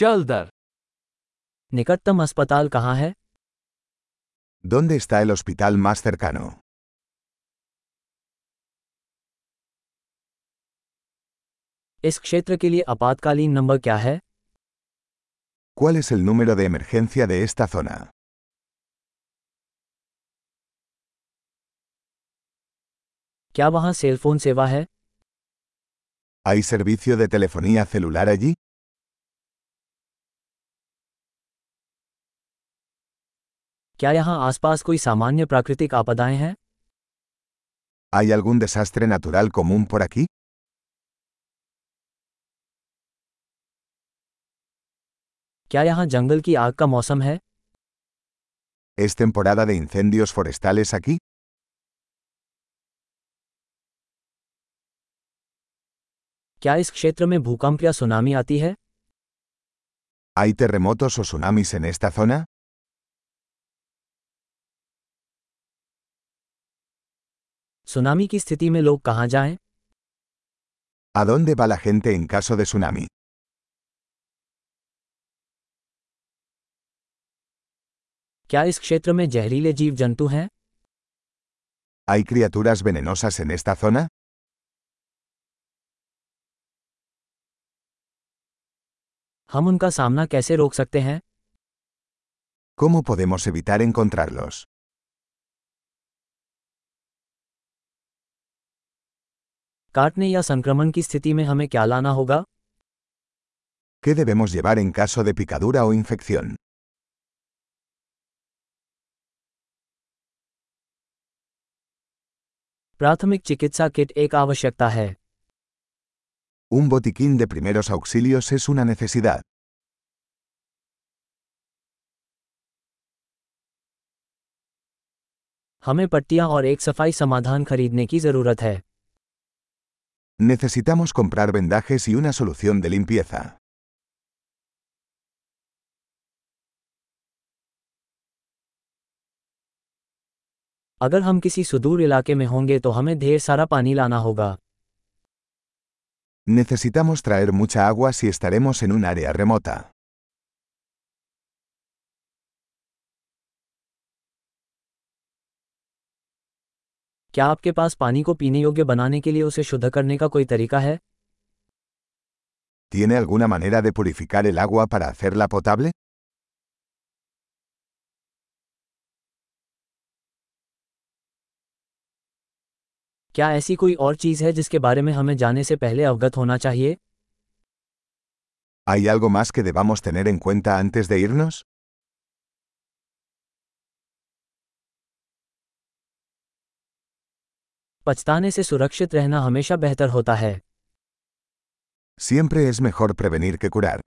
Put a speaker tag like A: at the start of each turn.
A: चल दर
B: निकटतम अस्पताल कहाँ है
C: ¿Dónde está el hospital más cercano?
B: इस क्षेत्र के लिए आपातकालीन नंबर क्या है
C: ¿Cuál es el número de emergencia de esta zona?
B: क्या वहाँ सेल सेवा है
C: ¿Hay servicio de telefonía celular allí?
B: क्या यहाँ आसपास कोई सामान्य प्राकृतिक आपदाएँ हैं
C: ¿Hay algún desastre natural común por aquí?
B: क्या यहाँ जंगल की आग का मौसम है
C: ¿Es temporada de incendios forestales aquí?
B: क्या इस क्षेत्र में भूकंप या सुनामी आती है
C: ¿Hay terremotos o tsunamis en esta zona?
B: Tsunami की स्थिति में लोग कहाँ जाएँ?
C: ¿A dónde va la gente en caso de tsunami?
B: क्या इस क्षेत्र में जहरीले जीव जंतु हैं
C: ¿Hay criaturas venenosas en esta zona?
B: हम उनका सामना कैसे रोक सकते हैं
C: ¿Cómo podemos evitar encontrarlos?
B: काटने या संक्रमण की स्थिति में हमें क्या लाना होगा
C: ¿Qué debemos llevar en caso de picadura o infección?
B: प्राथमिक चिकित्सा किट एक आवश्यकता है
C: Un botiquín de primeros auxilios es una necesidad.
B: हमें पट्टियाँ और एक सफ़ाई समाधान खरीदने की ज़रूरत है
C: Necesitamos comprar vendajes y una solución de limpieza.
B: अगर हम किसी सुदूर इलाके में होंगे तो हमें ढेर सारा पानी लाना होगा
C: Necesitamos traer mucha agua si estaremos en un área remota.
B: क्या आपके पास पानी को पीने योग्य बनाने के लिए उसे शुद्ध करने का कोई तरीका है
C: ¿Tiene alguna manera de purificar el agua para hacerla potable?
B: क्या ऐसी कोई और चीज़ है जिसके बारे में हमें जाने से पहले अवगत होना चाहिए
C: ¿Hay algo más que debamos tener en cuenta antes de irnos?
B: पछताने से सुरक्षित रहना हमेशा बेहतर होता है
C: Siempre es mejor prevenir que curar.